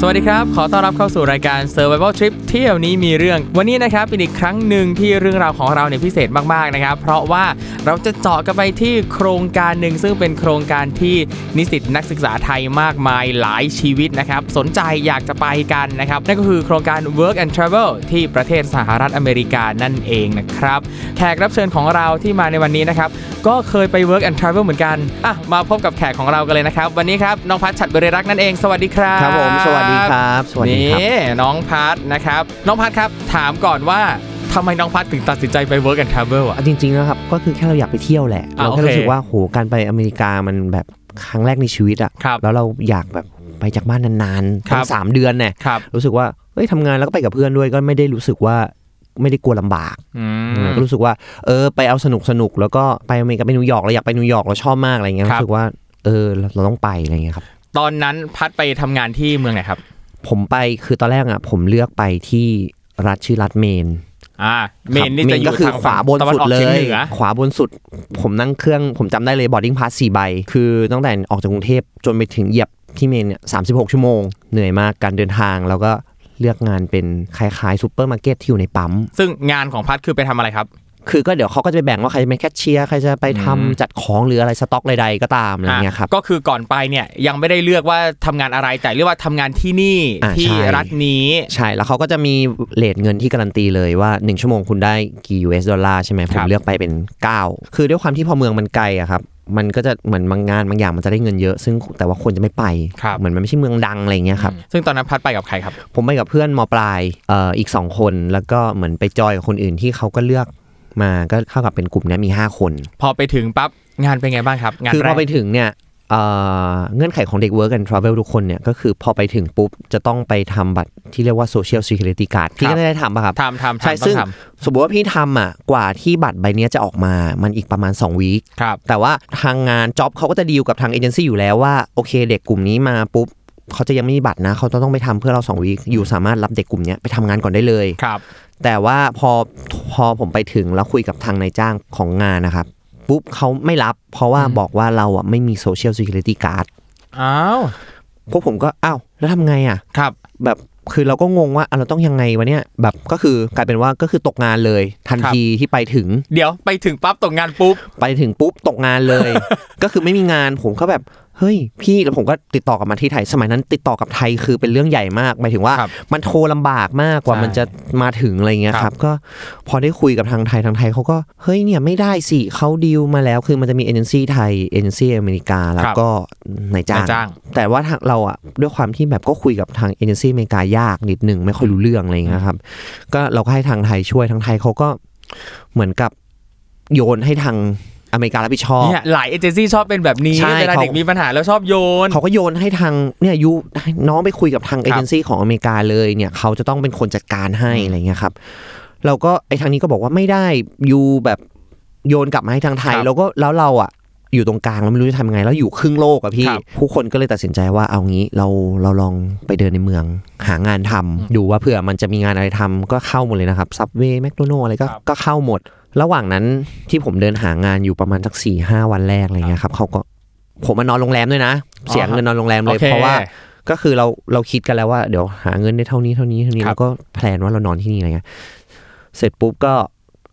สวัสดีครับ ขอต้อนรับเข้าสู่รายการ Survival Trip เที่ยวนี้มีเรื่อง วันนี้นะครับเป็นอีกครั้งหนึ่งที่เรื่องราวของเราเนี่ยพิเศษมากๆนะครับ เพราะว่าเราจะเจาะกันไปที่โครงการหนึ่งซึ่งเป็นโครงการที่นิสิตนักศึกษาไทยมากมายหลายชีวิตนะครับ สนใจอยากจะไปกันนะครับ นั่นก็คือโครงการ Work and Travel ที่ประเทศสหรัฐอเมริกานั่นเองนะครับ แขกรับเชิญของเราที่มาในวันนี้นะครับก็เคยไป Work and Travel เหมือนกันอะมาพบกับแขกของเรากันเลยนะครับ วันนี้ครับน้องพัชชัดบริรักษ์นั่นเอง สวัสดีครับครับผมสวัสดีครับ สวัสดีครับนี่น้องพัทนะครับ น้องพัทครับ ถามก่อนว่าทำไมน้องพัทถึงตัดสินใจไป work and travel อะอะจริงๆนะครับ ก็คือแค่เราอยากไไปเที่ยวแหละอะเราแค่โอเครู้สึกว่าโหการไปอเมริกามันแบบครั้งแรกในชีวิตอะครับแล้วเราอยากแบบไปจากบ้านนานๆครัตั้งสามเดือนเนี่ยครับรู้สึกว่าเอ้ยทำงานแล้วก็ไปกับเพื่อนด้วยก็ไม่ได้รู้สึกว่าไม่ได้กลัวลำบากอืมก็รู้สึกว่า เออ ไปเอาสนุกสนุกๆแล้วก็ไปอเมริกาไปนิวยอร์กเราอยากไปนิวยอร์กเราชอบมากอะไรเงี้ยครับรู้สึกว่าเออเราเราต้องไปอะไรเงี้ยครับ ตอนนั้นพัทไปทำงานที่เมืองไหนครับ ผมไปคือตอนแรกอะ ผมเลือกไปที่รัฐชื่อรัฐเมนอ่า เมนนี่ครับจะอยู่ก็คือทางขวาบนตะวัสุดออกเลฉีงย หนือขวาบนสุด ผมนั่งเครื่องผมจำได้เลย boarding pass สี่ใบ คือตั้งแต่ออกจากกรุงเทพจนไปถึงเหยียบที่เมนเนี่ยสาชั่วโมง เหนื่อยมากการเดินทาง แล้วก็เลือกงานเป็นคล้ายๆซูเปอร์มาร์เก็ตที่อยู่ในปั๊ม ซึ่งงานของพัทคือไปทำอะไรครับ คือก็เดี๋ยวเขาก็จะไปแบ่งว่าใครจะเป็นแคชเชียร์ใครจะไปทำอืมจัดของหรืออะไรสต็อกใดๆก็ตามอะไรเงี้ยครับก็คือก่อนไปเนี่ยยังไม่ได้เลือกว่าทำงานอะไรแต่เรียกว่าทำงานที่นี่อ่าที่ใช่รัฐนี้ใช่แล้วเขาก็จะมีเลทเงินที่การันตีเลยว่า 1 ชั่วโมงคุณได้กี่ US ดอลลาร์ใช่ไหมผครัมบเลือกไปเป็น 9 คือด้วยความที่พอเมืองมันไกลอะครับมันก็จะเหมือนบางงานบางอย่างมันจะได้เงินเยอะ ซึ่งแต่ว่าคนจะไม่ไปครับเหมือนมันไม่ใช่เมืองดังอะไรเงี้ยครับ ซึ่งตอนนั้นพัทไปกับใครครับ ผมไปกับเพื่อนมปลายเอ่ออีก 2 คน แล้วก็เหมือนไปจอยกับคนอื่นที่เขาก็เลือก มาก็เท่ากับเป็นกลุ่มเนี้ยมี 5 คน พอไปถึงปั๊บงานเป็นไงบ้างครับ งานคือแรพอกไปถึงเนี่ยเอ่อเงื่อนไขของเด็ก Work and Travel ทุกคนเนี่ยก็คือพอไปถึงปุ๊บ จะต้องไปทำบัตรที่เรียกว่า Social Security Card พี่ก็ได้ทำป่ะครับทำทำใช่ทำต้อซึ่งงทสมมติว่าพี่ทำอะกว่าที่บัตรใบเนี้ยจะออกมามันอีกประมาณ 2วีคำครับแต่ว่าทางงานจ็อบเขาก็จะดีลกับทางเอเจนซี่อยู่แล้วว่า โอเคเด็กกลุ่มนี้มาปุ๊บเขาจะยังไม่มีบัตรนะ เขาจะต้องไปทำเพื่อเรา2วีคอยู่สามารถรับเด็กกลุ่มเนี้ยไปทำงานก่อนได้เลยครับ แต่ว่าพอพอผมไปถึงแล้วคุยกับทางนายจ้างของงานนะครับ ปุ๊บเขาไม่รับ เพราะว่าอืมบอกว่าเราอะไม่มี Social Security Card อ้าวพวกผมก็อ้าวแล้วทำไงอะครับ แบบคือเราก็งงว่าอะเราต้องยังไงวะเนี่ยแบบก็คือกลายเป็นว่าก็คือตกงานเลย ทันครับทีที่ไปถึง เดี๋ยวไปถึงปั๊บตกงานปุ๊บไปถึงปุ๊บตกงานเลย ก็คือไม่มีงานผมก็แบบ เฮ้ยพี่แล้วผมก็ติดต่อกลับมาที่ไทย สมัยนั้นติดต่อกับไทยคือเป็นเรื่องใหญ่มากหมายถึงว่าครับมันโทรลำบากมากกว่าใช่มันจะมาถึงอะไรเงี้ยคครัรับบก็พอได้คุยกับทางไทยทางไทยเขาก็เฮ้ยเนี่ยไม่ได้สิเขาดีลมาแล้วคือมันจะมีเอเจนซี่ไทยเอเจนซี่อเมริกาแล้วก็นายจ้างนายจ้างแต่ว่าทางเราอะด้วยความที่แบบก็คุยกับทางเอเจนซี่อเมริกายากนิดหนึ่งไม่ค่อยรู้เรื่องอะไรเงี้ยครับ ก็เราก็ให้ทางไทยช่วยทางไทยเขาก็เหมือนกับโยนให้ทาง อเมริการับผิดชอบ เนี่ยหลายเอเจนซี่ชอบเป็นแบบนี้ใช่เวลาเขา เด็กมีปัญหาแล้วชอบโยน เขาก็โยนให้ทางเนี่ยยูให้น้องไปคุยกับทางเอเจนซี่ของอเมริกาเลยเนี่ยเขาจะต้องเป็นคนจัดการให้อะไรเงี้ยครับเราก็ไอ้ทางนี้ก็บอกว่าไม่ได้ยูแบบโยนกลับมาให้ทางไทยครับแล้วก็แล้วเราอะอยู่ตรงกลางเราไม่รู้จะทำยังไง แล้วอยู่ครึ่งโลกอะพี่ครับผู้คนก็เลยตัดสินใจว่าเอางี้เราเราลองไปเดินในเมือง หางานทำดูว่าเผื่อมันจะมีงานอะไรทำก็เข้าหมดเลยนะครับซับเวย์แมคโดนัลอะไรก็ครับ ก็เข้าหมด ระหว่างนั้นที่ผมเดินหางานอยู่ประมาณสักสี่ห้าวันแรกอะไรเงี้ยครับเขาก็ผมมานอนโรงแรมด้วยนะ เสียเงินนอนโรงแรมเลยโอเคเพราะว่าก็คือเราเราคิดกันแล้วว่าเดี๋ยวหาเงินได้เท่านี้เท่านี้เท่านี้ครับแล้วก็ plan ว่าเรานอนที่นี่อะไรเงี้ยเสร็จปุ๊บก็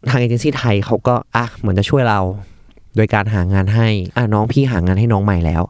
ทางเอเจนซี่ไทยเขาก็อะเหมือนจะช่วยเรา โดยการหางานให้อะน้องพี่หางานให้น้องใหม่แล้ว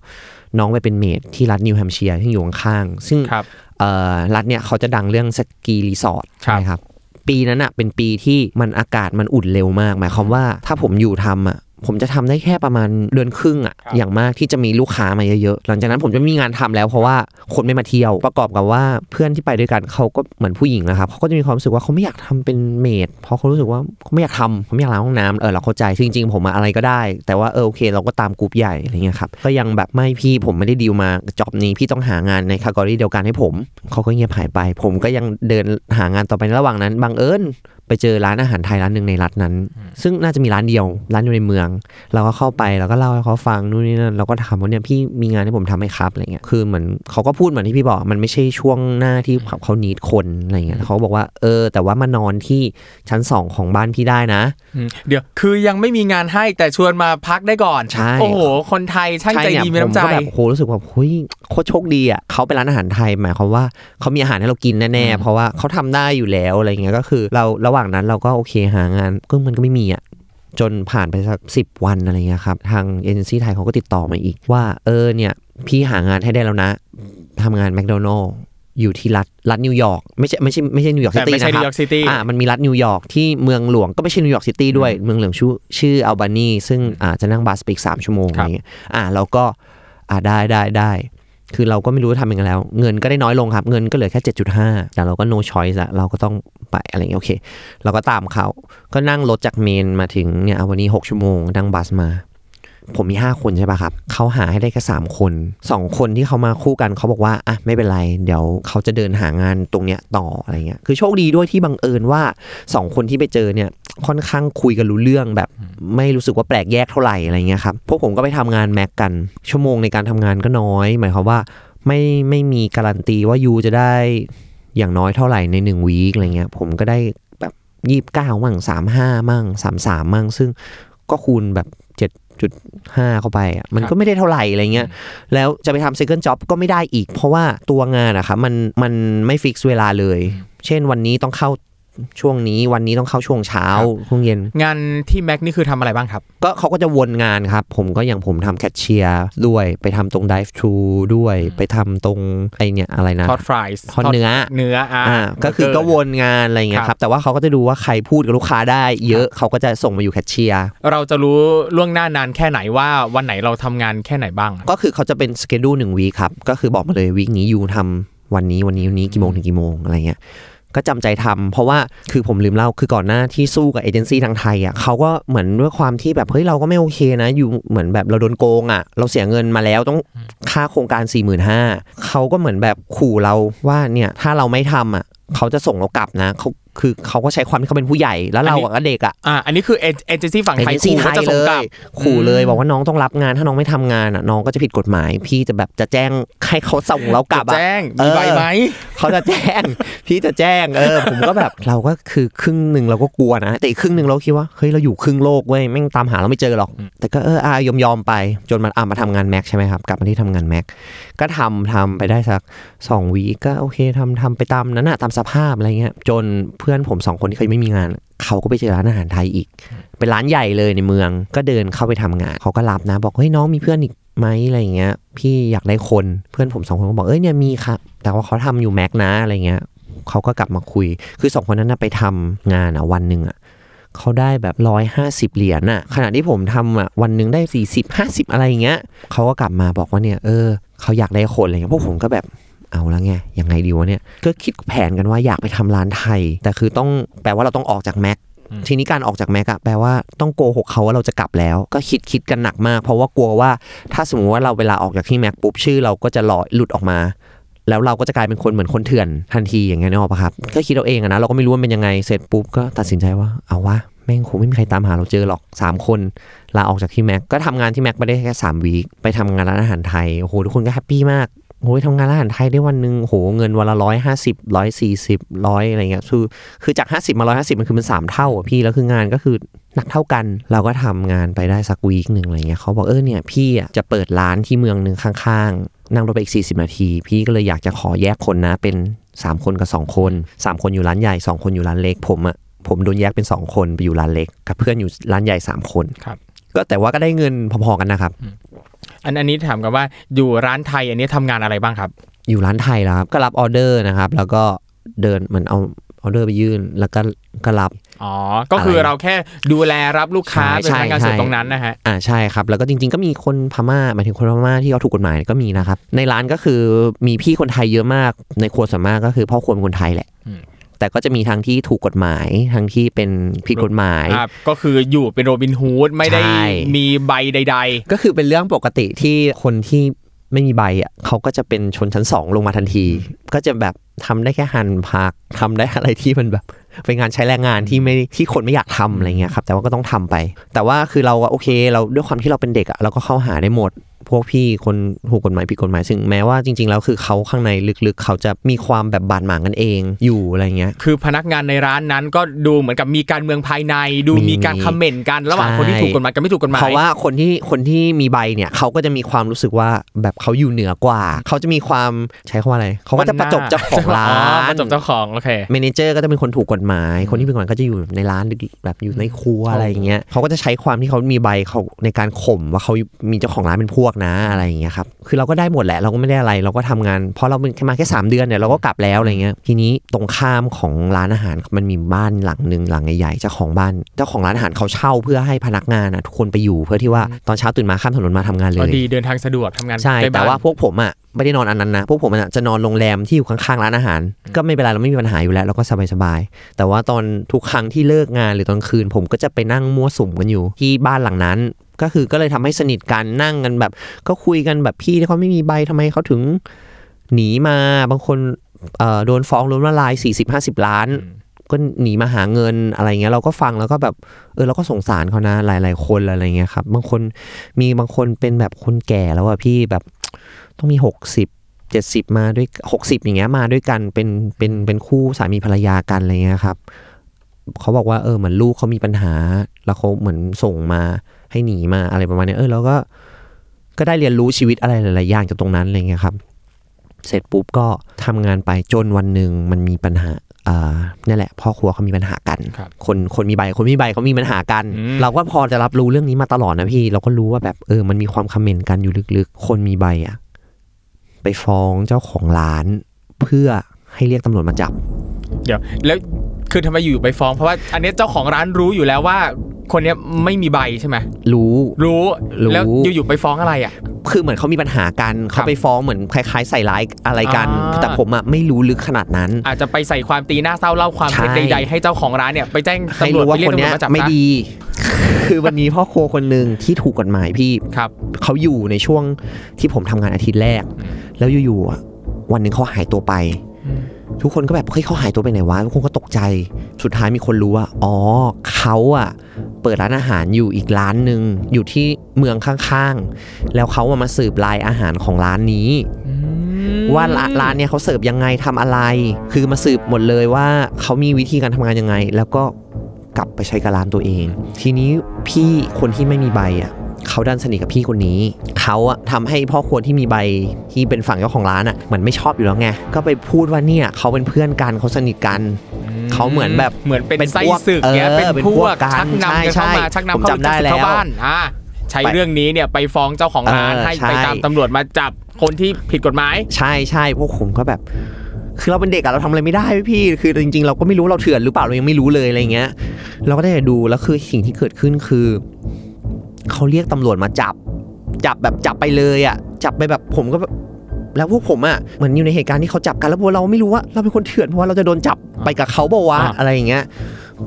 น้องไปเป็น maid ที่รัฐนิวแฮมป์เชียร์ที่อยู่ข้างๆซึ่งครับเอ่อรัฐเนี่ยเขาจะดังเรื่อง ski resort ครับนะครับ ปีนั้นอะเป็นปีที่มันอากาศมันอุ่นเร็วมาก หมายความว่าถ้าผมอยู่ทำอะ ผมจะทำได้แค่ประมาณเดือนครึ่งอะครับอย่างมากที่จะมีลูกค้ามาเยอะๆหลังจากนั้นผมจะไม่มีงานทำแล้วเพราะว่าคนไม่มาเที่ยวประกอบกับว่าเพื่อนที่ไปด้วยกันเขาก็เหมือนผู้หญิงนะครับเขาก็จะมีความรู้สึกว่าเขาไม่อยากทำเป็นเมดเพราะเขารู้สึกว่าเขาไม่อยากทำเขาไม่อยากล้างห้องน้ำเออเราเข้าใจซึ่งจริงๆ ผมอะอะไรก็ได้ แต่ว่าเออโอเค เราก็ตามกลุ่มใหญ่อะไรเงี้ยครับก็ยังแบบไม่พี่ผมไม่ได้ดีลมาจ็อบนี้พี่ต้องหางานในคากอรี่เดียวกันให้ผมเขาก็เงียบหายไป ผมก็ยังเดินหางานต่อไปในระหว่างนั้นบังเอิญ ไปเจอร้านอาหารไทยร้านหนึ่งในรัฐนั้น ซึ่งน่าจะมีร้านเดียว ร้านอยู่ในเมือง เราก็เข้าไปแล้วก็เล่าให้เขาฟังนู่นนี่นั่นเราก็ถามว่าเนี่ยพี่มีงานให้ผมทำไหมครับอะไรเงี้ยคือเหมือนเขาก็พูดเหมือนที่พี่บอกมันไม่ใช่ช่วงหน้าที่เขาเขานิดคนอะไรเงี้ยแล้วเขาก็บอกว่าเออ แต่ว่ามานอนที่ชั้นสองของบ้านพี่ได้นะอืมเดี๋ยวคือยังไม่มีงานให้แต่ชวนมาพักได้ก่อนใช่โอ้โหคนไทยช่างใจดีมีน้ำใจผมก็แบบโหรู้สึกว่าเฮ้ยโคตรโชคดีอะเขาเป็นร้านอาหารไทยหมายความว่าเขามีอาหารให้เรากินแน่ๆเพราะว่าเขาทำได้อยู่แล้วอะไรเงี้ยก็คือเราระหว่างนั้นเราก็โอเคหางานก็มันก็ไม่มีอะจนผ่านไปสักสิบวันอะไรเงี้ยครับ ทางเอเจนซี่ไทยเขาก็ติดต่อมาอีกว่า เออเนี่ย พี่หางานให้ได้แล้วนะทำงานแมคโดนัลล์อยู่ที่รัฐรัฐนิวยอร์กไม่ใช่ไม่ใช่ไม่ใช่นิวยอร์กซิแต่ไม่ใช่นิรัวยอร์กซิตี้นะครับอ่ามันมีรัฐนิวยอร์กที่เมืองหลวงก็ไม่ใช่นิวยอร์กซิตี้ด้วย เมืองหลวงชื่อชื่ออัลบานีซึ่งอ่าจะนั่ง bus ไปอีกสามชั่วโมงอะไรเงี้ยครับอ่าเราก็อ่าได้ได้ได้ คือเราก็ไม่รู้จะทำยังไงแล้ว เงินก็ได้น้อยลงครับ เงินก็เหลือแค่ 7.5 แต่เราก็ no choice ละเราก็ต้องไปอะไรเงี้ยโอเค เราก็ตามเขา ก็นั่งรถจากเมนมาถึงเนี่ยวันนี้ 6 ชั่วโมงนั่งบัสมา ผมมี 5 คนใช่ป่ะครับเขาหาให้ได้แค่3คน 2 คนที่เขามาคู่กันเขาบอกว่าอะไม่เป็นไร เดี๋ยวเขาจะเดินหางานตรงเนี้ยต่ออะไรเงี้ยคือโชคดีด้วยที่บังเอิญว่า 2 คนที่ไปเจอเนี่ยค่อนข้างคุยกันรู้เรื่องแบบ ไม่รู้สึกว่าแปลกแยกเท่าไหร่อะไรเงี้ยครับพวกผมก็ไปทำงานแม็กกัน ชั่วโมงในการทำงานก็น้อย หมายความว่าไม่ไม่มีการันตีว่ายูจะได้อย่างน้อยเท่าไหร่ในหนึ่งวีคอะไรเงี้ยผมก็ได้แบบยี่สิบเก้ามั่งสามห้ามั่งสามสามมั่ง ซึ่งก็คูณแบบเจ็ด จุดห้าเข้าไปอะมันก็ไม่ได้เท่าไหร่อะไรเงี้ยแล้วจะไปทำ second job ก็ไม่ได้อีก เพราะว่าตัวงานอะครับมันมันไม่ฟิกเวลาเลย เช่นวันนี้ต้องเข้า ช่วงนี้วันนี้ต้องเข้าช่วงเช้าครับช่วงเย็น งานที่แม็กนี่คือทำอะไรบ้างครับ ก็เขาก็จะวนงานครับ ผมก็อย่างผมทำแคชเชียร์ด้วย ไปทำตรง dive thru ด้วย ไปทำตรงไอเนี่ยอะไรนะทอดฟรายส์ทอดเนื้อเนื้ออ่าอ่าก็คือก็วนงานอะไรเงี้ยคครัรับบแต่ว่าเขาก็จะดูว่าใครพูดกับลูกค้าได้เยอะเขาก็จะส่งมาอยู่แคชเชียร์เราจะรู้ล่วงหน้านานแค่ไหนว่าวันไหนเราทำงานแค่ไหนบ้าง ก็คือเขาจะเป็นสเกดูหนึ่งวีครับก็คือบอกมาเลยวีคนี้ยูทำวันนี้วันนี้วันนี้กี่โมงถึงกี่โมงอะไรเงี้ย ก็จำใจทำเพราะว่าคือผมลืมเล่าคือก่อนหน้าที่สู้กับเอเจนซี่ทางไทยอะเขาก็เหมือนด้วยความที่แบบเฮ้ยเราก็ไม่โอเคนะ อยู่เหมือนแบบเราโดนโกงอะ เราเสียเงินมาแล้วต้องค่าโครงการ4 5 0 0 0เขาก็เหมือนแบบขู่เราว่าเนี่ยถ้าเราไม่ทำอะเขาจะส่งเรากลับนะเขา คือเขาก็ใช้ความที่เขาเป็นผู้ใหญ่แล้วเราอะก็เด็กอะอ่าอันนี้คือเอเจนซี่ฝั่งเอไทยเจนซี่ขู่ไทว่ายจะเลส่งกลับยขู่เลยอืมบอกว่าน้องต้องรับงานถ้าน้องไม่ทำงานอะน้องก็จะผิดกฎหมาย พี่จะแบบจะแจ้งให้เขาส่งเรากลับจะอะแจ้งเอมีอใบไหมเขาจะแจ้ง พี่จะแจ้งเออผมก็แบบเราก็คือครึ่งหนึ่งเราก็กลัวนะแต่อีกครึ่งหนึ่งเราคิดว่าเฮ้ยเราอยู่ครึ่งโลกเว้ยแม่งตามหาเราไม่เจอหรอก แต่ก็เอออายอมยอมๆไปจนมันอะมาทำงานแม็กใช่ไหมครับกลับมาที่ทำงานแม็กก็ทำทำไปได้สักสองวีคก็โอเคทำทำไปตามนั้นอะตามสภาพอะไรเงี้ยจนเพื่อนผมสองคนที่เคยไม่มีงาน เขาก็ไปเจอร้านอาหารไทยอีก เป็นร้านใหญ่เลยในเมือง ก็เดินเข้าไปทำงาน เขาก็รับนะ บอกเฮ้ยน้องมีเพื่อนอีกไหมอะไรอย่างเงี้ย พี่อยากได้คนเพื่อนผมสองคนก็บอกเอ้ยเนี่ยมีครับ แต่ว่าเขาทำอยู่แม็กนะอะไรเงี้ยเขาก็กลับมาคุย คือสองคนนั้นนะไปทำงานอะวันหนึ่งอะเขาได้แบบร้อยห้าสิบเหรียญอะ ขณะที่ผมทำอะวันหนึ่งได้สี่สิบห้าสิบอะไรอย่างเงี้ยเขาก็กลับมาบอกว่าเนี่ยเออเขาอยากได้คนอะไรเงี้ยพวกผมก็แบบ เอาแล้วไงยังไงดีวะเนี่ยก็คิดแผนกันว่าอยากไปทำร้านไทย แต่คือต้องแปลว่าเราต้องออกจากแม็กทีนี้การออกจากแม็กอะแปลว่าต้องโกหกเขาว่าเราจะกลับแล้ว ก็คิดคิดกันหนักมาก เพราะว่ากลัวว่าถ้าสมมติว่าเราเวลาออกจากที่แม็กปุ๊บชื่อเราก็จะลอยหลุดออกมา แล้วเราก็จะกลายเป็นคนเหมือนคนเถื่อนทันทีอย่างเงี้ยนึกออกปะครับก็คิดเอาเองอะนะเราก็ไม่รู้ว่าเป็นยังไงเสร็จปุ๊บก็ตัดสินใจว่าเอาวะแม่งคงไม่มีใครตามหาเราเจอหรอกสามคนลาออกจากที่แม็กก็ทำงานที่แม็กมาได้แค่สามวีคไปทำงานร้านอาหารไทยโอ้โหทุกคนก็แฮปปี้มาก โอ้ยทำงานร้านอาหารไทยได้วันหนึ่งโหเงินวันละร้อยห้าสิบร้อยสี่สิบร้อยอะไรเงี้ยคือคือจาก50มา150มันคือมันสามเท่าอะพี่แล้วคืองานก็คือหนักเท่ากัน เราก็ทำงานไปได้สักวีคหนึ่งอะไรเงี้ยเขาบอกเออเนี่ยพี่อะจะเปิดร้านที่เมืองหนึ่งข้างๆ นั่งรถไปอีก 40 นาที พี่ก็เลยอยากจะขอแยกคนนะเป็น 3 คนกับ 2 คน 3 คนอยู่ร้านใหญ่ 2 คนอยู่ร้านเล็ก ผมอะผมโดนแยกเป็น 2 คนไปอยู่ร้านเล็ก กับเพื่อนอยู่ร้านใหญ่ 3 คนครับก็แต่ว่าก็ได้เงินพอๆกันนะครับ อันอันนี้ถามกันว่าอยู่ร้านไทยอันนี้ทำงานอะไรบ้างครับ อยู่ร้านไทยแล้วครับก็รับออเดอร์นะครับ แล้วก็เดินเหมือนเอาออเดอร์ไปยื่นแล้วก็ก็รับ อ๋อ ก็คือเราแค่ดูแลรับลูกค้าใช่เป็นพนักงานใช่ส่วนตรงนั้นนะฮะ อ่าใช่ครับ แล้วก็จริง ๆ ก็มีคนพม่าหมายถึงคนพม่าที่เขาถูกกฎหมายก็มีนะครับ ในร้านก็คือมีพี่คนไทยเยอะมากในครัวส่วนมากก็คือพ่อครัวเป็นคนไทยแหละอืม แต่ก็จะมีทั้งที่ถูกกฎหมายทั้งที่เป็นผิดกฎหมายครับก็คืออยู่เป็นโรบินฮูดไม่ได้ใช่มีใบใดก็คือเป็นเรื่องปกติที่คนที่ไม่มีใบอะเขาก็จะเป็นชนชั้นสองลงมาทันที ก็จะแบบทำได้แค่หั่นผักทำได้อะไรที่มันแบบเป็นงานใช้แรงงานที่ไม่ที่คนไม่อยากทำอะไรเงี้ยครับแต่ว่าก็ต้องทำไป แต่ว่าคือเราอะโอเค เราด้วยความที่เราเป็นเด็กอะเราก็เข้าหาได้หมด พวกพี่คนถูกกฎหมายผิดกฎหมายซึ่งแม้ว่าจริง ๆ แล้วคือเขาข้างในลึกๆ เขาจะมีความแบบบาดหมางกันเองอยู่อะไรเงี้ย คือพนักงานในร้านนั้นก็ดูเหมือนกับมีการเมืองภายใน ดูมีมีการคอมเมนต์กันระหว่างใช่คนที่ถูกกฎหมายกับไม่ถูกกฎหมายเพราะว่าคนที่คนที่มีใบเนี่ยเขาก็จะมีความรู้สึกว่าแบบเขาอยู่เหนือกว่า เขาจะมีความใช้คำว่าอะไรเขาก็จะประจบเจ้าของร้าอ๋อนประจบเจ้าของโอเคเมเนเจอร์ก็จะเป็นคนถูกกฎหมาย คนที่เป็นกฎหมายก็จะอยู่ในร้านดึกๆแบบอยู่ในครัวอะไรอย่างเงี้ยเขาก็จะใช้ความที่เขามีใบเขาในการข่มว่าเขามีเจ้าของร้านเป็นพวกนะอะไรอย่างเงี้ยครับคือเราก็ได้หมดแหละเราก็ไม่ได้อะไร เราก็ทำงานเพราะเราเป็นแค่มาแค่สามเดือนเนี่ยเราก็กลับแล้วอะไรเงี้ยทีนี้ตรงข้ามของร้านอาหารมันมีบ้านหลังหนึ่งหลังใหญ่ๆเจ้าของบ้านเจ้าของร้านอาหารเขาเช่าเพื่อให้พนักงานอะทุกคนไปอยู่เพื่อที่ว่าตอนเช้าตื่นมาข้ามถนนมาทำงานเลก็ยดีเดินทางสะดวกทำงานใช่ใกล้แต่บ้นว่าพวกผมอะไม่ได้นอนอันนั้นนะ พวกผมอะจะนอนโรงแรมที่อยู่ข้างๆร้านอาหาร ก็ไม่เป็นไรเราไม่มีปัญหาอยู่แล้วเราก็สบายๆแต่ว่าตอนทุกครั้งที่เลิกงานหรือตอนคืน ผมก็จะไปนั่งมั่วสุมกันอยู่ ที่บ้านหลังนั้น ก็คือก็เลยทำให้สนิทกันนั่งกันแบบ ก็คุยกันแบบพี่ที่เขาไม่มีใบทำไมเขาถึงหนีมาบางคนเอ่อโดนฟ้องล้มละลาย40-50ล้าน ก็หนีมาหาเงินอะไรเงี้ยเราก็ฟังแล้วก็แบบเออเราก็สงสารเขานะหลาย ๆ คนอะไรเงี้ยครับบางคนมีบางคนเป็นแบบคนแก่แล้วอะพี่แบบต้องมีหกสิบเจ็ดสิบมาด้วยหกสิบอย่างเงี้ยมาด้วยกันเป็นเป็นเป็นคู่สามีภรรยากันอะไรเงี้ยครับเขาบอกว่าเออเหมือนลูกเขามีปัญหา แล้วเขาเหมือนส่งมา ให้หนีมาอะไรประมาณเนี้ยเออเราก็ก็ได้เรียนรู้ชีวิตอะไรหลายๆอย่างจากตรงนั้นอะไรเงี้ยครับ เสร็จปุ๊บก็ทำงานไปจนวันหนึ่งมันมีปัญหาอ่านี่นแหละ พ่อครัวเขามีปัญหากันครับคนคนมีใบคนไม่มีใบเขามีปัญหากันอืมเราก็พอจะรับรู้เรื่องนี้มาตลอดนะพี่ เราก็รู้ว่าแบบเออ มันมีความคอมเมนต์กันอยู่ลึกๆ คนมีใบอะไปฟ้องเจ้าของร้าน เพื่อให้เรียกตำรวจมาจับ เดี๋ยวแล้วคือทำไมอยู่ไปฟ้องเพราะว่า อันเนี้ยเจ้าของร้านรู้อยู่แล้วว่า คนเนี้ยไม่มีใบใช่ไหมรู้ รู้รู้ แล้วอยู่ๆไปฟ้องอะไรอะ คือเหมือนเขามีปัญหากันเขาไปฟ้องเหมือนคล้ายๆ ใส่ร้ายอะไรกัน อ่า แต่ผมอะไม่รู้ลึกขนาดนั้น อาจจะไปใส่ความตีหน้าเศร้าเล่าความเท็จใช่ ใดๆให้เจ้าของร้านเนี่ยไปแจ้งให้ตำรวจรู้ไปว่าเรียคกนตำรเนี้วยจมาจับไม่ซะดี คือวันนี้พ่อครัวคนหนึ่งที่ถูกกฎหมายพี่ ครับ เขาอยู่ในช่วงที่ผมทำงานอาทิตย์แรก แล้วอยู่ๆอะวันหนึ่งเขาหายตัวไป อืม ทุกคนก็แบบเฮ้ยเขาหายตัวไปไหนวะทุกคนก็ตกใจ สุดท้ายมีคนรู้ว่า อ๋อเขาอะเปิดร้านอาหารอยู่อีกร้านหนึ่งอยู่ที่เมืองข้างๆ แล้วเขาอะมาสืบลายอาหารของร้านนี้อืมว่าร้านร้านเนี่ยเขาเสิร์ฟยังไงทำอะไร คือมาสืบหมดเลยว่าเขามีวิธีการทำงานยังไง แล้วก็กลับไปใช้กับร้านตัวเอง ทีนี้พี่คนที่ไม่มีใบอะ เขาดันสนิทกับพี่คนนี้ เขาอะทำให้พ่อครัวที่มีใบที่เป็นฝั่งเจ้าของร้านอะเหมือนไม่ชอบอยู่แล้วไง ก็ไปพูดว่าเนี่ยเขาเป็นเพื่อนกันเขาสนิทกัน เขาเหมือนแบบเหมือนเป็นเป็นไส้พวกศึกเนี้ยเออเป็นเป็นพพววกกกันชักนำกันใช่เข้ามาใช่ชักนำผมเข้าจำได้เข้าแล้วบ้านอ่าใช้ไปเรื่องนี้เนี่ยไปฟ้องเจ้าของร้านเออให้ใช่ไปตามตำรวจมาจับคนที่ผิดกฎหมาย ใช่ใช่พวกผมก็แบบ คือเราเป็นเด็กอะเราทำอะไรไม่ได้เว้ยพี่ คือจริง ๆ เราก็ไม่รู้เราเถื่อนหรือเปล่าเรายังไม่รู้เลยอะไรเงี้ย เราก็ได้แต่ดูแล้วคือสิ่งที่เกิดขึ้นคือ เขาเรียกตำรวจมาจับ จับแบบจับไปเลยอะจับไปแบบผมก็แบบแล้วพวกผมอะเหมือนอยู่ในเหตุการณ์ที่เขาจับกันแล้วพวกเราไม่รู้ว่าเราเป็นคนเถื่อนเพราะว่าเราจะโดนจับไปกับเขาเปล่าวะอ่าอะไรอย่างเงี้ย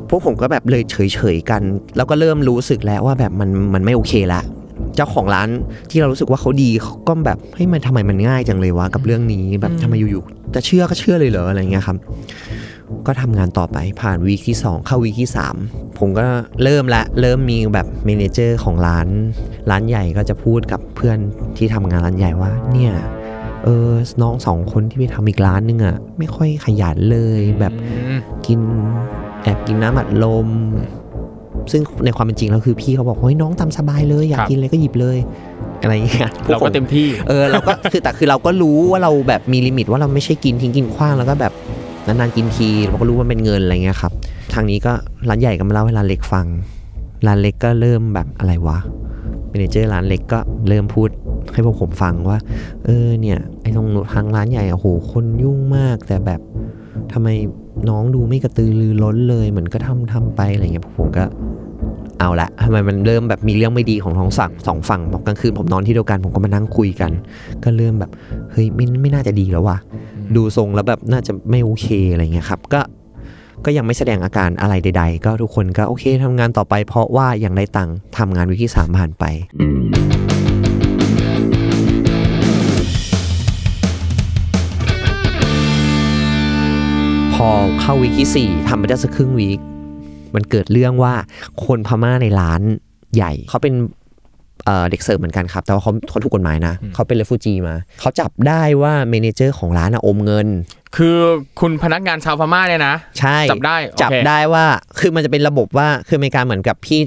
พวกผมก็แบบเลยเฉยๆกัน แล้วก็เริ่มรู้สึกแล้วว่าแบบมันมันไม่โอเคละเจ้าของร้านที่เรารู้สึกว่าเขาดีเขาก็แบบเฮ้ยมันทำไมมันง่ายจังเลยวะกับเรื่องนี้แบบทำไมอยู่ๆจะเชื่อก็เชื่อเลยเหรออะไรเงี้ยครับ ก็ทำงานต่อไปผ่าน week ที่ 2 เข้า week ที่ 3 ผมก็เริ่มละเริ่มมีแบบ manager ของร้าน ร้านใหญ่ก็จะพูดกับเพื่อนที่ทำงานร้านใหญ่ว่าเนี่ยเออน้องสองคนที่ไปทำอีกร้านนึงอะ่ะไม่ค่อยขยันเลยแบบอืมกินแอบกินน้ำอัดลม ซึ่งในความเป็นจริงแล้วคือพี่เขาบอกเฮ้ยน้องตามสบายเลยอยากกินอะไรก็หยิบเลยอะไรอย่างเงี้ยพวกเราผมก็เต็มที่ เออเราก็คือแต่คือเราก็รู้ว่าเราแบบมี limit ว่าเราไม่ใช่กินทิ้งกินขว้างแล้วก็แบบ นานๆกินทีเราก็รู้ว่าเป็นเงินอะไรเงี้ยครับ ทางนี้ก็ร้านใหญ่ก็มาเล่าให้ร้านเล็กฟัง ร้านเล็กก็เริ่มแบบอะไรวะ manager ร้านเล็กก็เริ่มพูดให้พวกผมฟังว่า เออเนี่ยไอ้ตรงทางร้านใหญ่อะโหคนยุ่งมาก แต่แบบทำไมน้องดูไม่กระตือรือร้นเลยเหมือนก็ทำทำไปอะไรเงี้ยพวกผมก็เอาละทำไมมันเริ่มแบบมีเรื่องไม่ดีของท้องสั่งสองฝั่งบอกกลางคืนผมนอนที่เดียวกันผมก็มานั่งคุยกัน ก็เริ่มแบบเฮ้ยไม่ไม่น่าจะดีแล้วว่ะ ดูทรงแล้วแบบน่าจะไม่โอเคอะไรเงี้ยครับ ก็ก็ยังไม่แสดงอาการอะไรใด ๆ ก็ทุกคนก็โอเคทำงานต่อไป เพราะว่ายังได้ตังค์ทำงานวิกที่สามผ่านไปพพอเข้าวีคที่สี่ทำไปได้สักครึ่งวีคมันเกิดเรื่องว่าคนพม่าในร้านใหญ่ เขาเป็น เอ่อเด็กเสิร์ฟเหมือนกันครับ แต่ว่าเขาเขาถูกกฎหมายนะ เขาเป็นเรฟูจีมา เขาจับได้ว่าเมเนเจอร์ของร้านอะอมเงิน คือคุณพนักงานชาวพม่าเนี่ยนะ ใช่ จับได้โอเคจับได้ว่า คือมันจะเป็นระบบว่า คืออเมริกาเหมือนกับพี่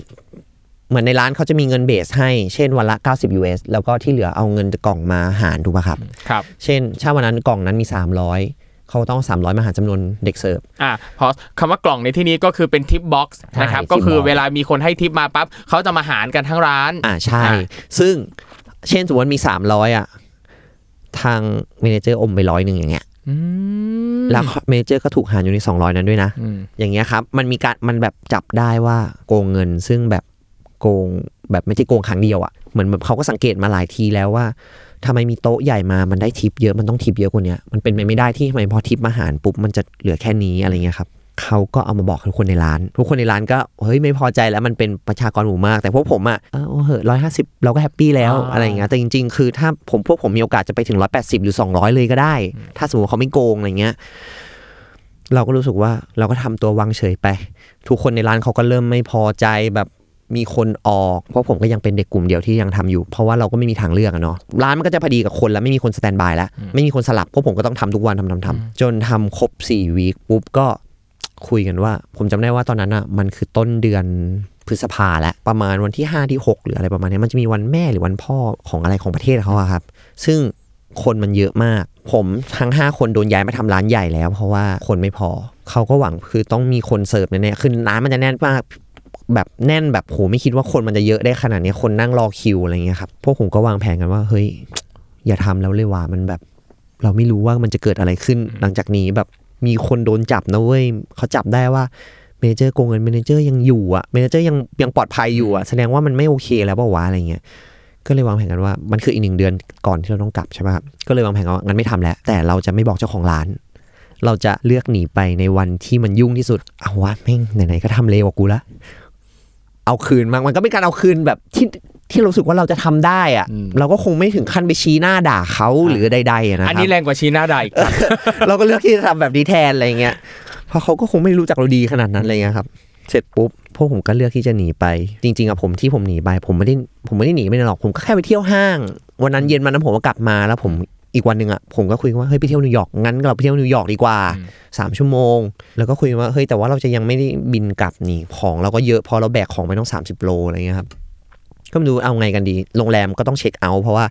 เหมือนในร้านเขาจะมีเงินเบสให้ เช่นวันละ 90 US แล้วก็ที่เหลือเอาเงินกล่องมาหารถูกป่ะครับ ครับ เช่นถ้าวันนั้นกล่องนั้นมี 300 เขาต้อง 300 มาหารจำนวนเด็กเสิร์ฟอ่าเพราะคำว่ากล่องในที่นี้ก็คือเป็น tip box ใช่นะครับ tip ก็คือ box เวลามีคนให้ทิปมาปั๊บเขาจะมาหารกันทั้งร้านอ่าใช่อ่าซึ่งเช่นสมมติมี 300อะทาง manager อมไปร้อยหนึ่งอย่างเงี้ยอืมแล้ว manager ก็ถูกหารอยู่ใน 200 นั้นด้วยนะอืมอย่างเงี้ยครับ มันมีการมันแบบจับได้ว่าโกงเงิน ซึ่งแบบโกงแบบไม่ใช่โกงครั้งเดียวอะ่ะเหมือนแบบเขาก็สังเกตมาหลายทีแล้วว่า ทำไมมีโต๊ะใหญ่มามันได้ทิปเยอะมันต้องทิปเยอะกว่าเนี้ยมันเป็นไปไม่ได้ที่ทำไมพอทิปมาหารปุ๊บมันจะเหลือแค่นี้อะไรเงี้ยครับเขาก็เอามาบอกทุกคนในร้าน ทุกคนในร้านก็เฮ้ยไม่พอใจแล้วมันเป็นประชากรหมู่มาก แต่พวกผมอะเออโอ้เหอะร้อยห้าสิบเราก็แฮปปี้แล้วอ่าอะไรอย่างเงี้ยแต่จริงๆ คือถ้าผมพวกผมมีโอกาสจะไปถึงร้อยแปดสิบหรือสองร้อยเลยก็ได้ ถ้าสมมติเขาไม่โกงอะไรเงี้ยเราก็รู้สึกว่าเราก็ทำตัววางเฉยไป ทุกคนในร้านเขาก็เริ่มไม่พอใจแบบ มีคนออกเพราะผมก็ยังเป็นเด็กกลุ่มเดียวที่ยังทำอยู่ เพราะว่าเราก็ไม่มีทางเลือกอะเนาะร้านมันก็จะพอดีกับคนแล้วไม่มีคนสแตนบายแล้ว ไม่มีคนสลับพวกผมก็ต้องทำทุกวันทำทำทำจนทำครบ4วีคปุ๊บก็คุยกันว่า ผมจำได้ว่าตอนนั้นอะมันคือต้นเดือนพฤษภาแล้วประมาณวันที่ 5 ที่ 6 หรืออะไรประมาณเนี้ยมันจะมีวันแม่หรือวันพ่อของอะไรของประเทศเขาอะครับ ซึ่งคนมันเยอะมาก ผมทั้ง 5 คนโดนย้ายมาทำร้านใหญ่แล้ว เพราะว่าคนไม่พอ เขาก็หวังคือต้องมีคนเสิร์ฟแน่ๆคือร้านมันจะแน่นมาก แบบแน่นแบบโหไม่คิดว่าคนมันจะเยอะได้ขนาดนี้คนนั่งรอคิวอะไรเงี้ยครับพวกผมก็วางแผนกันว่าเฮ้ย อย่าทำแล้วเลยว่ามันแบบ เราไม่รู้ว่ามันจะเกิดอะไรขึ้น หลังจากนี้แบบมีคนโดนจับนะเว้ยเขาจับได้ว่า manager โกงเงิน manager ยังอยู่อะ manager ยังยังปลอดภัยอยู่อะแสดงว่ามันไม่โอเคแล้วเปล่าวะอะไรเงี้ยก็เลยวางแผนกันว่ามันคืออีกหนึ่งเดือนก่อนที่เราต้องกลับใช่ไหมครับก็เลยวางแผนกันว่างั้นไม่ทำแล้ว แต่เราจะไม่บอกเจ้าของร้าน เราจะเลือกหนีไปในวันที่มันยุ่งที่สุดเอาวะแม่งไหนๆก็ทำเลวกว่ากูละ เอาคืนมันมันก็เป็นการเอาคืนแบบที่ที่เรารู้สึกว่าเราจะทำได้อะอืมเราก็คงไม่ถึงขั้นไปชี้หน้าด่าเขาหรือใดๆอะนะคอันรับนี้แรงกว่าชีหน้าใดอีกครับเราก็เลือกที่จะทำแบบนี้แทนอะไรเงี้ยเพราะเขาก็คงไม่รู้จักเราดีขนาดนั้นอะไรเงี้ยครับ เสร็จปุ๊บพวกผมก็เลือกที่จะหนีไป จริง ๆอะผมที่ผมหนีไป ผมไม่ได้ผมไม่ได้หนีไปไหนหรอกผมก็แค่ไปเที่ยวห้าง วันนั้นเย็นวันนั้นผมก็กลับมาแล้วผม อีกวันหนึ่งอะผมก็คุยกันว่าเฮ้ยไปเที่ยวนิวยอร์กงั้นเราไปเที่ยวนิวยอร์กดีกว่าสามชั่วโมง แล้วก็คุยกันว่าเฮ้ยแต่ว่าเราจะยังไม่ได้บินกลับนี่ของเราก็เยอะพอเราแบกของไปต้อง 30 โลอะไรเงี้ยครับก็ไม่รู้เอาไงกันดี โรงแรมก็ต้อง check out เพราะว่า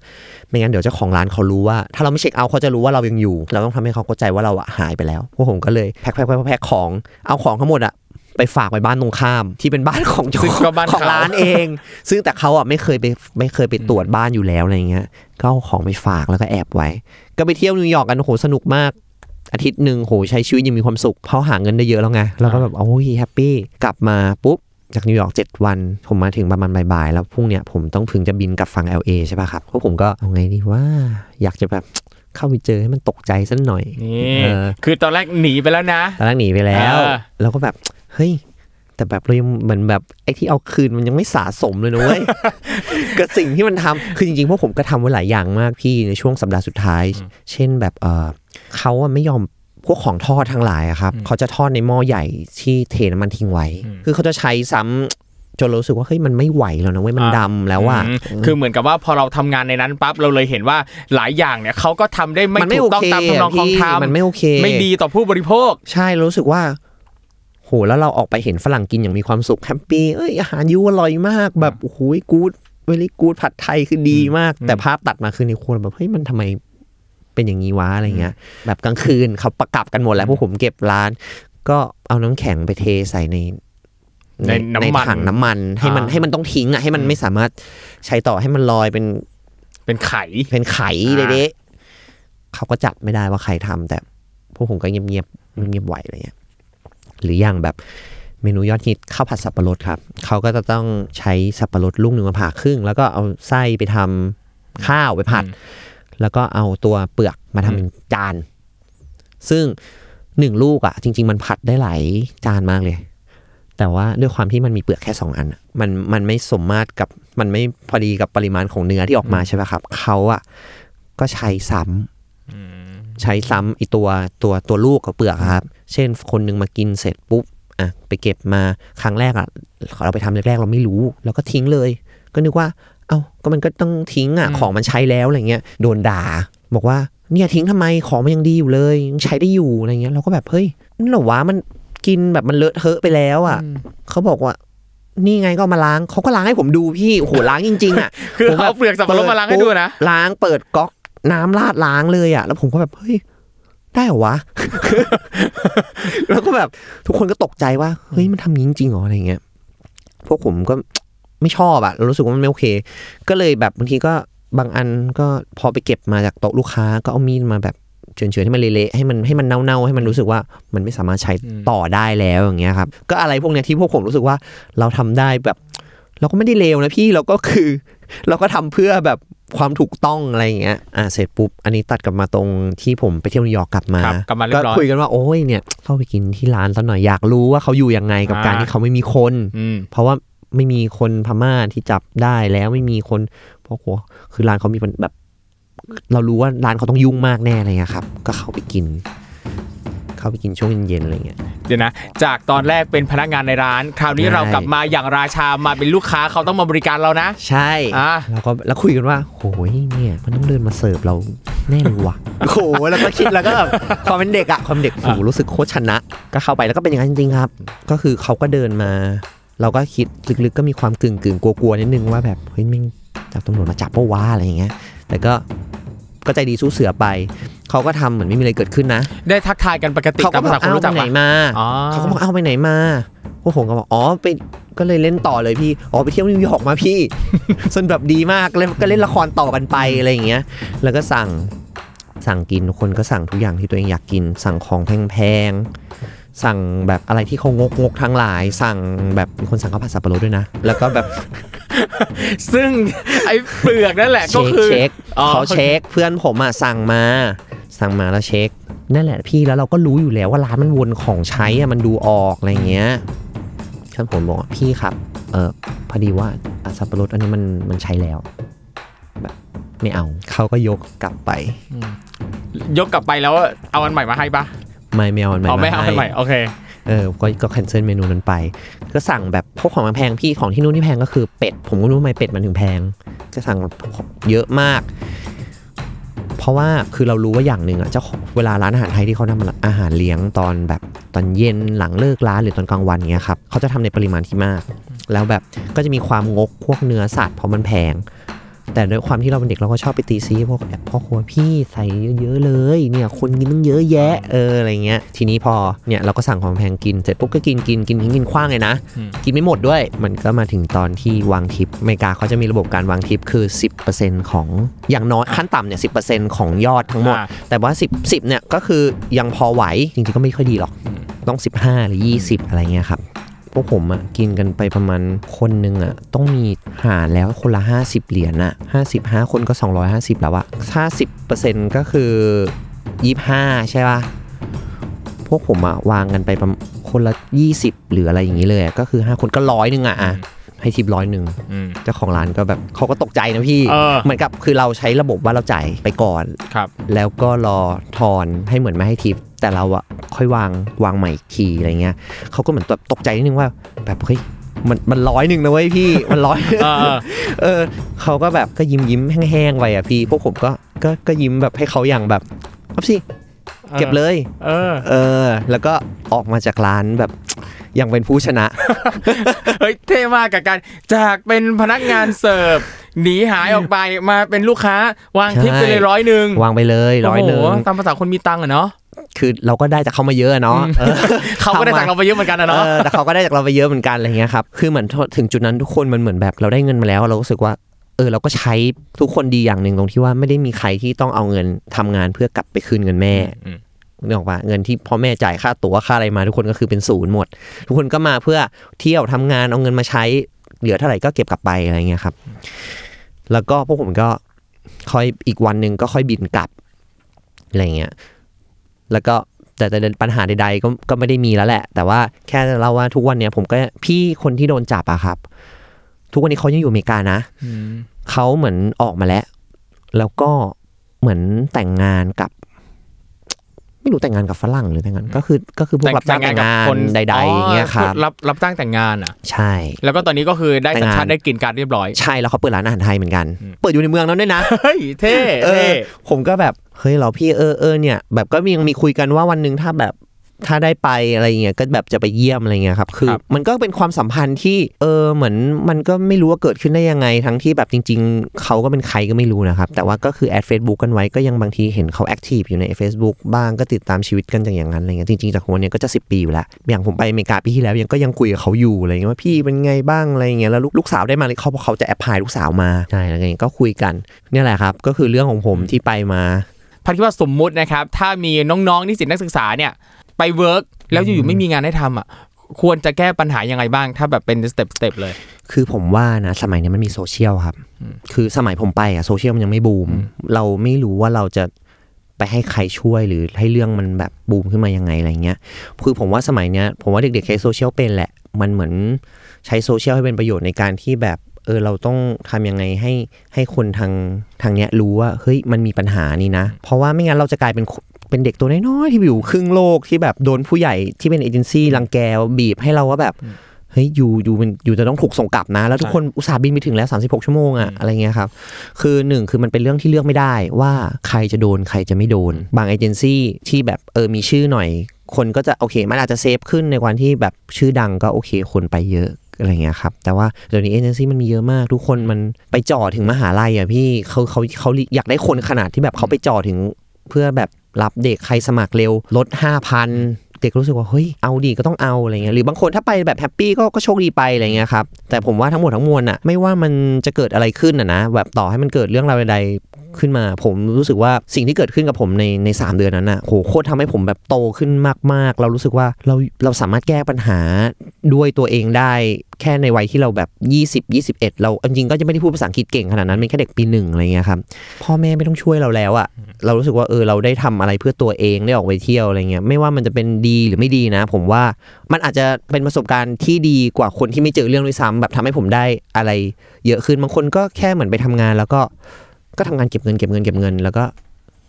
ไม่งั้นเดี๋ยวเจ้าของร้านเขารู้ว่า ถ้าเราไม่ check out เขาจะรู้ว่าเรายังอยู่ เราต้องทำให้เขาเข้าใจว่าเราอะหายไปแล้วพวกผมก็เลยแพ็คแพ็คแพ็คแพ็คของเอาของทั้งหมดอะ ไปฝากไว้บ้านตรงข้าม ที่เป็นบ้านของเจ้าซึ่งก็บ้านของเขา ร้านเอง ซึ่งแต่เขาอะไม่เคยไปไม่เคยไปตรวจบ้านอยู่แล้วอะไรเงี้ยก็เอาของไปฝากแล้วก็แอบไว้ ก็ไปเที่ยวนิวยอร์กกันโอ้โหสนุกมาก อาทิตย์หนึ่งโหใช้ชีวิตยังมีความสุขเพราะหาเงินได้เยอะแล้วไงเราก็แบบโอ้ย happy กลับมาปุ๊บจากนิวยอร์กเจ็ดวัน ผมมาถึงประมาณบ่ายๆแล้วพรุ่งเนี้ยผมต้องพึงจะบินกลับฝั่ง LA ใช่ป่ะครับพวกผมก็เอาไงดีว่าอยากจะแบบเข้าไปเจอให้มันตกใจสักหน่อยนี่เออ คือตอนแรกหนีไปแล้วนะ ตอนแรกหนีไปแล้ว เออเราก็แบบ เฮ้ย แต่แบบเรายังเหมือนแบบไอ้ที่เอาคืนมันยังไม่สะสมเลยนะเว้ยกับสิ่งที่มันทำคือจริงๆพวกผมก็ทำไว้หลายอย่างมากพี่ในช่วงสัปดาห์สุดท้าย เช่นแบบเออเขาอะไม่ยอมพวกของทอดทั้งหลายอะครับเขาจะทอดในหม้อใหญ่ที่เทน้ำมันทิ้งไว้ คือเขาจะใช้ซ้ำจนเรารู้สึกว่าเฮ้ยมันไม่ไหวแล้วนะเว้ยมันอ่าดำแล้วอะอืมคือเหมือนกับว่าพอเราทำงานในนั้นปั๊บเราเลยเห็นว่าหลายอย่างเนี่ยเขาก็ทำได้ไม่มันไม่ถูกต้องโอเคตามทำนองของพี่ธรรมมันไม่โอเค ไม่ดีต่อผู้บริโภค ใช่เรารู้สึกว่า โหแล้วเราออกไปเห็นฝรั่งกินอย่างมีความสุขแฮปปี้เอ้ยอาหารยูอร่อยมาก แบบโอ้โหกูดเวลีกูดผัดไทยคือดีมาก แต่ภาพตัดมาคือในครัวแบบเฮ้ยมันทำไมเป็นอย่างนี้วะอะไรเงี้ย แบบกลางคืนเขาประกับกันหมดแล้วพวกผมเก็บร้าน ก็เอาน้ำแข็งไปเทใส่ในในน้ำมันถังน้ำมันให้มันอ่าให้มันต้องทิ้งอะให้มันไม่สามารถใช้ต่อให้มันลอยเป็น เป็นไข่เป็นไข่อ่าเด็กๆเขาก็จับไม่ได้ว่าใครทำแต่พวกผมก็เงียบๆเงียบๆไหวอะไรเงี้ย หรืออย่างแบบเมนูยอดฮิตข้าวผัดสับปะรดครับเขาก็จะต้องใช้สับปะรดลูกหนึ่งมาผ่าครึ่ง แล้วก็เอาไส้ไปทำข้าวไปผัด แล้วก็เอาตัวเปลือกมาทำเป็นจาน ซึ่งหนึ่งลูกอะ จริง ๆ มันผัดได้หลายจานมากเลย แต่ว่าด้วยความที่มันมีเปลือกแค่สองอันอะมันมันไม่สมมาตรกับมันไม่พอดีกับปริมาณของเนื้อที่ออกมาใช่ไหมครับเขาอะก็ใช้ซ้ใช้ซ้ำไอตัวตัวตัวลูกกับเปลือกอะครับ เช่นคนหนึงมากินเสร็จปุ๊บอะไปเก็บมาครั้งแรกอะเราไปทำแรกๆเราไม่รู้เราก็ทิ้งเลย ก็นึกว่า เอ้าก็มันก็ต้องทิ้งอะอืมของมันใช้แล้วอะไรเงี้ยโดนด่า บอกว่าเนี่ยทิ้งทำไมของมันยังดีอยู่เลยยังใช้ได้อยู่อะไรเงี้ยเราก็แบบเฮ้ยนั่นเหรอวะมันกินแบบมันเลอะเทอะไปแล้วอะเขาบอกว่านี่ไงก็เอามาล้างเขาก็ล้างให้ผมดูพี่โอ้โหล้างจริงๆอะคือผมแบบเอาเปลือกสับปะรดมาล้างให้ดูนะล้างเปิดก๊อกน้ำราดล้างเลยอะ แล้วผมก็แบบเฮ้ย ได้เหรอวะ แล้วก็แบบทุกคนก็ตกใจว่า เฮ้ยมันทำอย่างนี้จริงๆเหรออะไรเงี้ย พวกผมก็ไม่ชอบอะเรารู้สึกว่ามันไม่โอเค ก็เลยแบบบางทีก็บางอันก็พอไปเก็บมาจากโต๊ะลูกค้าก็เอามีดมาแบบเฉือนๆให้มันเละๆให้มันให้มันเน่าๆให้มันรู้สึกว่ามันไม่สามารถใช้ต่อได้แล้วอย่างเงี้ยครับ ก็อะไรพวกเนี้ยที่พวกผมรู้สึกว่าเราทำได้แบบ เราก็ไม่ได้เลวนะพี่เราก็คือ เราก็ทำเพื่อแบบ ความถูกต้องอะไรอย่างเงี้ยอ่าเสร็จปุ๊บ อันนี้ตัดกลับมาตรงที่ผมไปเที่ยวนิวยอร์กกลับมาครับกลับมาเรียบร้อย คุยกันว่าโอ้ยเนี่ยเข้าไปกินที่ร้านซะหน่อยอยากรู้ว่าเขาอยู่ยังไงกับอ่าการที่เขาไม่มีคน อืม เพราะว่าไม่มีคนพม่าที่จับได้แล้วไม่มีคนเพราะโหคือร้านเขามีแบบ เรารู้ว่าร้านเขาต้องยุ่งมากแน่อะไรเงี้ยครับ ก็เข้าไปกิน เข้าไปกินช่วงเย็นๆอะไรเงี้ยเดี๋ยวนะ จากตอนแรกเป็นพนักงานในร้าน คราวนี้ใช่เรากลับมาอย่างราชามาเป็นลูกค้าเขาต้องมาบริการเรานะ ใช่อ่าแล้วก็แล้วคุยกันว่าโหยเนี่ยมันต้องเดินมาเสิร์ฟเราแน่เลยว่ะโอ้โหแล้วก็คิดแล้วก็แบบความเป็นเด็กอะความเด็กโอ้โหรู้สึกโคตรชนะ ก็เข้าไปแล้วก็เป็นอย่างนั้นจริงๆครับ ก็คือเขาก็เดินมา เราก็คิดลึกๆก็มีความกึ่งกึ่งๆกลัวๆนิดนึงว่าแบบเฮ้ยแม่งจับตำรวจมาจับปะวะอะไรอย่างเงี้ยแต่ก็ก็ใจดีสู้เสือไป เขาก็ทำเหมือนไม่มีอะไรเกิดขึ้นนะ ได้ทักทายกันปกติเขาตาก็มบภาอษากคนเอารู้ไปจักไหนปะมาอ๋อเขาก็บอกเอาไปไหนมาพวกผมก็บอกอ๋อไปก็เลยเล่นต่อเลยพี่อ๋อไปเที่ยวนิวยอร์กมาพี่สนแบบดีมากเลยก็เล่นละครต่อกันไปอะไรอย่างเงี้ย แล้วก็สั่งสั่งกินทุกคนก็สั่งทุกอย่างที่ตัวเองอยากกิน สั่งของแพงๆสั่งแบบอะไรที่เขางกงกๆทั้งหลาย สั่งแบบมีคนสั่งข้าวผัดสับปะรดด้วยนะ แล้วก็แบบ ซึ่งไอ้เปลือกนั่นแหละก็เช็คคือเช็คอ๋อเขาเช็คเพื่อนผมอะสั่งมา สั่งมาแล้วเช็ค นั่นแหละพี่แล้วเราก็รู้อยู่แล้วว่าร้านมันวนของใช้อะมันดูออกอะไรเงี้ยฉันผมบอกว่าพี่ครับเออพอดีว่าอะสับปะรดอันนี้มันมันใช้แล้วแบบไม่เอาเขาก็ยกกลับไปยกกลับไปแล้วเอาอันใหม่มาให้ปะไม่ไม่เอาอันใหม่เอาไม่เอามาอันใหม่ให้โอเคเออก็ก็แคนเซิลเมนูนั้นไป ก็สั่งแบบพวกของแพงๆพี่ของที่นู่นที่แพงก็คือเป็ด ผมก็รู้ทำไมเป็ดมันถึงแพง ก็สั่งเยอะมาก เพราะว่าคือเรารู้ว่าอย่างหนึ่งอะเจ้าของเวลาร้านอาหารไทยที่เขาทำอาหารเลี้ยงตอนแบบตอนเย็นหลังเลิกร้านหรือตอนกลางวันเงี้ยครับเขาจะทำในปริมาณที่มาก แล้วแบบก็จะมีความงกพวกเนื้อสัตว์เพราะมันแพง แต่ด้วยความที่เราเป็นเด็กเราก็ชอบไปตีซีพวกแบบพ่อครัวพี่ใส่เยอะๆเลยเนี่ยคนกินตั้งเยอะแยะเอออะไรเงี้ยทีนี้พอเนี่ยเราก็สั่งของแพงกินเสร็จปุ๊บก็กินกินกินทิ้งกินคว้างเลยนะอืมกินไม่หมดด้วย มันก็มาถึงตอนที่วางทิปอเมริกาเขาจะมีระบบการวางทิปคือ 10%ของอย่างน้อยขั้นต่ำเนี่ย10%ของยอดทั้งหมดอ่าแต่ว่า 10 10เนี่ยก็คือยังพอไหวจริงๆก็ไม่ค่อยดีหรอกต้อง 15 หรือ 20 อะไรเงี้ยครับ พวกผมอะกินกันไปประมาณคนหนึ่งอะต้องมีหารแล้วคนละ 50 เหรียญอะ55 คนก็ 250 แล้วอะถ้า10%ก็คือ 25 ใช่ป่ะพวกผมอะวางกันไปประมาณคนละ 20 หรืออะไรอย่างนี้เลยอะก็คือ 5 คนก็ร้อยหนึ่งอะอะให้ทิปร้อยหนึ่งอืมเจ้าของร้านก็แบบเขาก็ตกใจนะพี่เออเหมือนกับคือเราใช้ระบบว่าเราจ่ายไปก่อนครับแล้วก็รอทอนให้เหมือนไม่ให้ทิปแต่เราอะ ค่อยวางวางใหม่อีกทีอะไรเงี้ยเขาก็เหมือนแบบตกใจนิดนึงว่าแบบเฮ้ยมันมันร้อยหนึ่งนะเว้ยพี่มันร้อยเออเออเขาก็แบบก็ยิ้มยิ้มแห้งๆไปอะพี่พวกผมก็ก็ก็ยิ้มแบบให้เขาอย่างแบบเอาสิเก็บเลย เออ เออ แล้วก็ออกมาจากร้านแบบยังเป็นผู้ชนะ เฮ้ยเท่มากกับการจากเป็นพนักงานเสิร์ฟหนีหายออกไปมาเป็นลูกค้าวางทิปไปเลยใช่ร้อยหนึ่งวางไปเลยร้อยหนึ่งโโตามภาษาคนมีตังค์อะเนาะ คือเราก็ได้จากเขามาเยอะอะเนาะเออเขาก็ได้จากเราไปเยอะเหมือนกันนะเนาะเออแต่เขาก็ได้จากเราไปเยอะเหมือนกันอะไรเงี้ยครับคือเหมือนถึงจุดนั้นทุกคนมันเหมือนแบบเราได้เงินมาแล้ว เรารู้สึกว่า เออเราก็ใช้ทุกคนดีอย่างหนึ่งตรงที่ว่าไม่ได้มีใครที่ต้องเอาเงินทำงานเพื่อกลับไปคืนเงินแม่อืมนึกออกปะเงินที่พ่อแม่จ่ายค่าตั๋วค่าอะไรมาทุกคนก็คือเป็นศูนย์หมด ทุกคนก็มาเพื่อเที่ยวทำงานเอาเงินมาใช้เหลือเท่าไหร่ก็เก็บกลับไปอะไรเงี้ยครับ แล้วก็พวกผมก็ค่อยอีกวันหนึ่งก็ค่อยบินกลับอะไรเงี้ย แล้วก็แต่แต่ปัญหาใดๆก็ก็ไม่ได้มีแล้วแหละ แต่ว่าแค่เล่าว่าทุกวันเนี้ยผมก็พี่คนที่โดนจับอะครับ ทุกวันนี้เขายังอยู่อเมริกานะอืมเขาเหมือนออกมาแล้ว แล้วก็เหมือนแต่งงานกับ ไม่รู้แต่งงานกับฝรั่งหรือแต่งงานก็คือก็คือพวกรับจ้างแต่งงานคนใดๆอย่างเงี้ยครับรับรับจ้างแต่งงานอะ ใช่ แล้วก็ตอนนี้ก็คือได้แต่สัญงงานชาติได้กลินการดเรียบร้อยใช่แล้วเขาเปิดร้านอาหารไทยเหมือนกัน เปิดอยู่ในเมืองนั้นด้วยนะเฮ้ยเท่เอเท่ผมก็แบบ เฮ้ยเหรอพี่เออเออเนี่ยแบบก็ยังมีคุยกันว่าวันหนึ่งถ้าแบบถ้าได้ไปอะไรเงี้ยก็แบบจะไปเยี่ยมอะไรเงี้ยครับคือมันก็เป็นความสัมพันธ์ที่เออเหมือนมันก็ไม่รู้ว่าเกิดขึ้นได้ยังไง ทั้งที่แบบจริง ๆ เขาก็เป็นใครก็ไม่รู้นะครับ แต่ว่าก็คือ add Facebook กันไว้ก็ยังบางทีเห็นเขา active อยู่ใน Facebook บ้างก็ติดตามชีวิตกันอย่างอย่างนั้นอะไรเงี้ยจริงๆจากคนเนี้ยก็จะ 10 ปีอยู่แล้วอย่างผมไปอเมริกาปีที่แล้วยังก็ยังคุยกับเขาอยู่อะไรเงี้ยว่าพี่เป็นไงบ้างอะไรเงี้ยแล้วลูกลูกสาวได้มาเลยเขาเขาจะ apply ลูกสาวมาใช่อะไรเงี้ยก็คุยกันเนี่ยแหละครับก็คือเรื่องของผมที่ไปมา พัดคิดว่าสมมุตินะครับ ถ้ามีน้องๆนิสิตนักศึกษาเนี่ยไป work แล้วอยู่ๆไม่มีงานให้ทำอะควรจะแก้ปัญหายังไงบ้าง ถ้าแบบเป็น step step เลย คือผมว่านะสมัยนี้มันมีโซเชียลครับ คือสมัยผมไปอะโซเชียลมันยังไม่บูม เราไม่รู้ว่าเราจะไปให้ใครช่วยหรือให้เรื่องมันแบบบูมขึ้นมายังไงอะไรเงี้ย คือผมว่าสมัยเนี้ยผมว่าเด็กๆใช้โซเชียลเป็นแหละ มันเหมือนใช้โซเชียลให้เป็นประโยชน์ในการที่แบบเออเราต้องทำยังไงให้ให้คนทางทางเนี้ยรู้ว่าเฮ้ยมันมีปัญหานี่นะ เพราะว่าไม่งั้นเราจะกลายเป็นเป็นเด็กตัวน้อยๆที่อยู่ครึ่งโลกที่แบบโดนผู้ใหญ่ที่เป็นเอเจนซี่รังแกบีบให้เราว่าแบบเฮ้ยอยู่อยู่เป็นอยู่จะต้องถูกส่งกลับนะ แล้วทุกคนอุตส่าห์บินไปถึงแล้ว 36 ชั่วโมงอะอะไรเงี้ยครับ คือหนึ่งคือมันเป็นเรื่องที่เลือกไม่ได้ว่าใครจะโดนใครจะไม่โดน บางเอเจนซี่ที่แบบเออมีชื่อหน่อย คนก็จะโอเค มันอาจจะเซฟขึ้นในวันที่แบบชื่อดังก็โอเคคนไปเยอะ อะไรเงี้ยครับ แต่ว่าเดี๋ยวนี้เอเจนซี่มันมีเยอะมาก ทุกคนมันไปจ่อถึงมหาลัยอะพี่เขาเขาเขาอยากได้คนขนาดที่แบบเขาไปจ่อถึงเพื่อแบบรับเด็กใครสมัครเร็วลด5,000เด็กรู้สึกว่าเฮ้ยเอาดีก็ต้องเอาอะไรเงี้ยหรือบางคนถ้าไปแบบแฮปปี้ก็ก็โชคดีไปอะไรเงี้ยครับแต่ผมว่าทั้งหมดทั้งมวลอะไม่ว่ามันจะเกิดอะไรขึ้นอะนะแบบต่อให้มันเกิดเรื่องราวใด ขึ้นมา ผมรู้สึกว่าสิ่งที่เกิดขึ้นกับผมในในสามเดือนนั้นอะโหโคตรทำให้ผมแบบโตขึ้นมาก ๆ เรารู้สึกว่าเราเราสามารถแก้ปัญหาด้วยตัวเองได้แค่ในวัยที่เราแบบ 20 21 เราจริงๆก็จะไม่ได้พูดภาษาอังกฤษเก่งขนาดนั้นเป็นแค่เด็กปีหนึ่งอะไรเงี้ยครับพ่อแม่ไม่ต้องช่วยเราแล้วอะเรารู้สึกว่าเออเราได้ทำอะไรเพื่อตัวเองได้ออกไปเที่ยวอะไรเงี้ยไม่ว่ามันจะเป็นดีหรือไม่ดีนะ ผมว่ามันอาจจะเป็นประสบการณ์ที่ดีกว่าคนที่ไม่เจอเรื่องด้วยซ้ำแบบทำให้ผมได้อะไร เยอะขึ้นบางคนก็แค่เหมือนไปทำงานแล้วก็ ก็ทำงานเก็บเงินเก็บเงินเก็บเงิน แล้วก็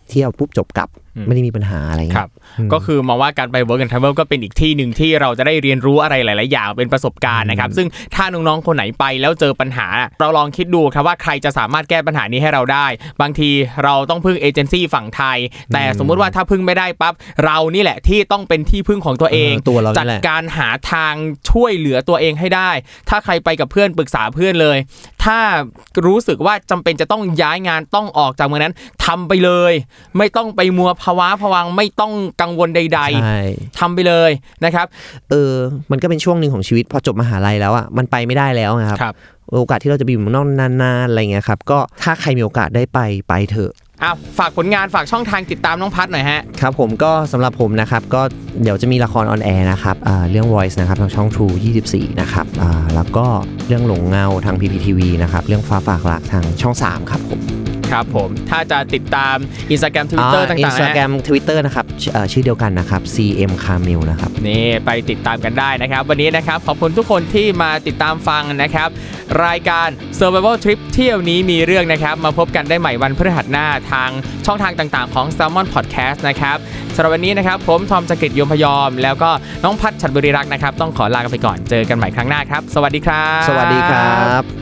เที่ยวปุ๊บจบกลับ ไม่ได้มีปัญหาอะไรคเงี้รัยบก็คือมองว่าการไป work and travel ก็เป็นอีกที่หนึ่งที่เราจะได้เรียนรู้อะไรหลาย ๆ อย่างเป็นประสบการณ์นะครับ ซึ่งถ้าน้อง ๆ คนไหนไปแล้วเจอปัญหา เราลองคิดดูครับว่าใครจะสามารถแก้ปัญหานี้ให้เราได้ บางทีเราต้องพึ่งเอเจนซี่ฝั่งไทย แต่สมมุติว่าถ้าพึ่งไม่ได้ปั๊บเรานี่แหละที่ต้องเป็นที่พึ่งของตัวเองเออตัวเรานี่จัดแหละการหาทางช่วยเหลือตัวเองให้ได้ ถ้าใครไปกับเพื่อนปรึกษาเพื่อนเลย ถ้ารู้สึกว่าจำเป็นจะต้องย้ายงานต้องออกจากเมืองนั้นทำไปเลย ไม่ต้องไปมัวภาวะผวังไม่ต้องกังวลใดใช่ๆทำไปเลยนะครับ เออมันก็เป็นช่วงหนึ่งของชีวิตพอจบมหาลัยแล้วอะมันไปไม่ได้แล้วนะครับครับโอกาสที่เราจะไปอยู่เมืองนอกนานๆอะไรเงี้ยครับก็ถ้าใครมีโอกาสได้ไปไปเถอะอะฝากผลงานฝากช่องทางติดตามน้องพัดหน่อยฮะครับผมก็สำหรับผมนะครับก็เดี๋ยวจะมีละครออนแอร์นะครับอ่าเรื่อง Voice นะครับทางช่อง True 24 นะครับอ่าแล้วก็เรื่องหลงเงาทาง PPTV นะครับเรื่องฟ้าฝากหลักทางช่อง 3 ครับผม ครับผมถ้าจะติดตาม Instagram Twitter ต่างๆอินสตาแกรนะมทวิตเตอร์นะครับชื่อเอ่อชื่อเดียวกันนะครับ CM Camil นะครับนี่ไปติดตามกันได้นะครับ วันนี้นะครับขอบคุณทุกคนที่มาติดตามฟังนะครับ รายการ Survival Trip เที่ยวนี้มีเรื่องนะครับ มาพบกันได้ใหม่วันพฤหัสหน้าทางช่องทางต่างๆของ Salmon Podcast นะครับสำหรับวันนี้นะครับผมทอมจักริดยมพยอม แล้วก็น้องพัดฉัดบริรักษ์นะครับ ต้องขอลากันไปก่อนเจอกันใหม่ครั้งหน้าครับ สวัสดีครับ สวัสดีครับ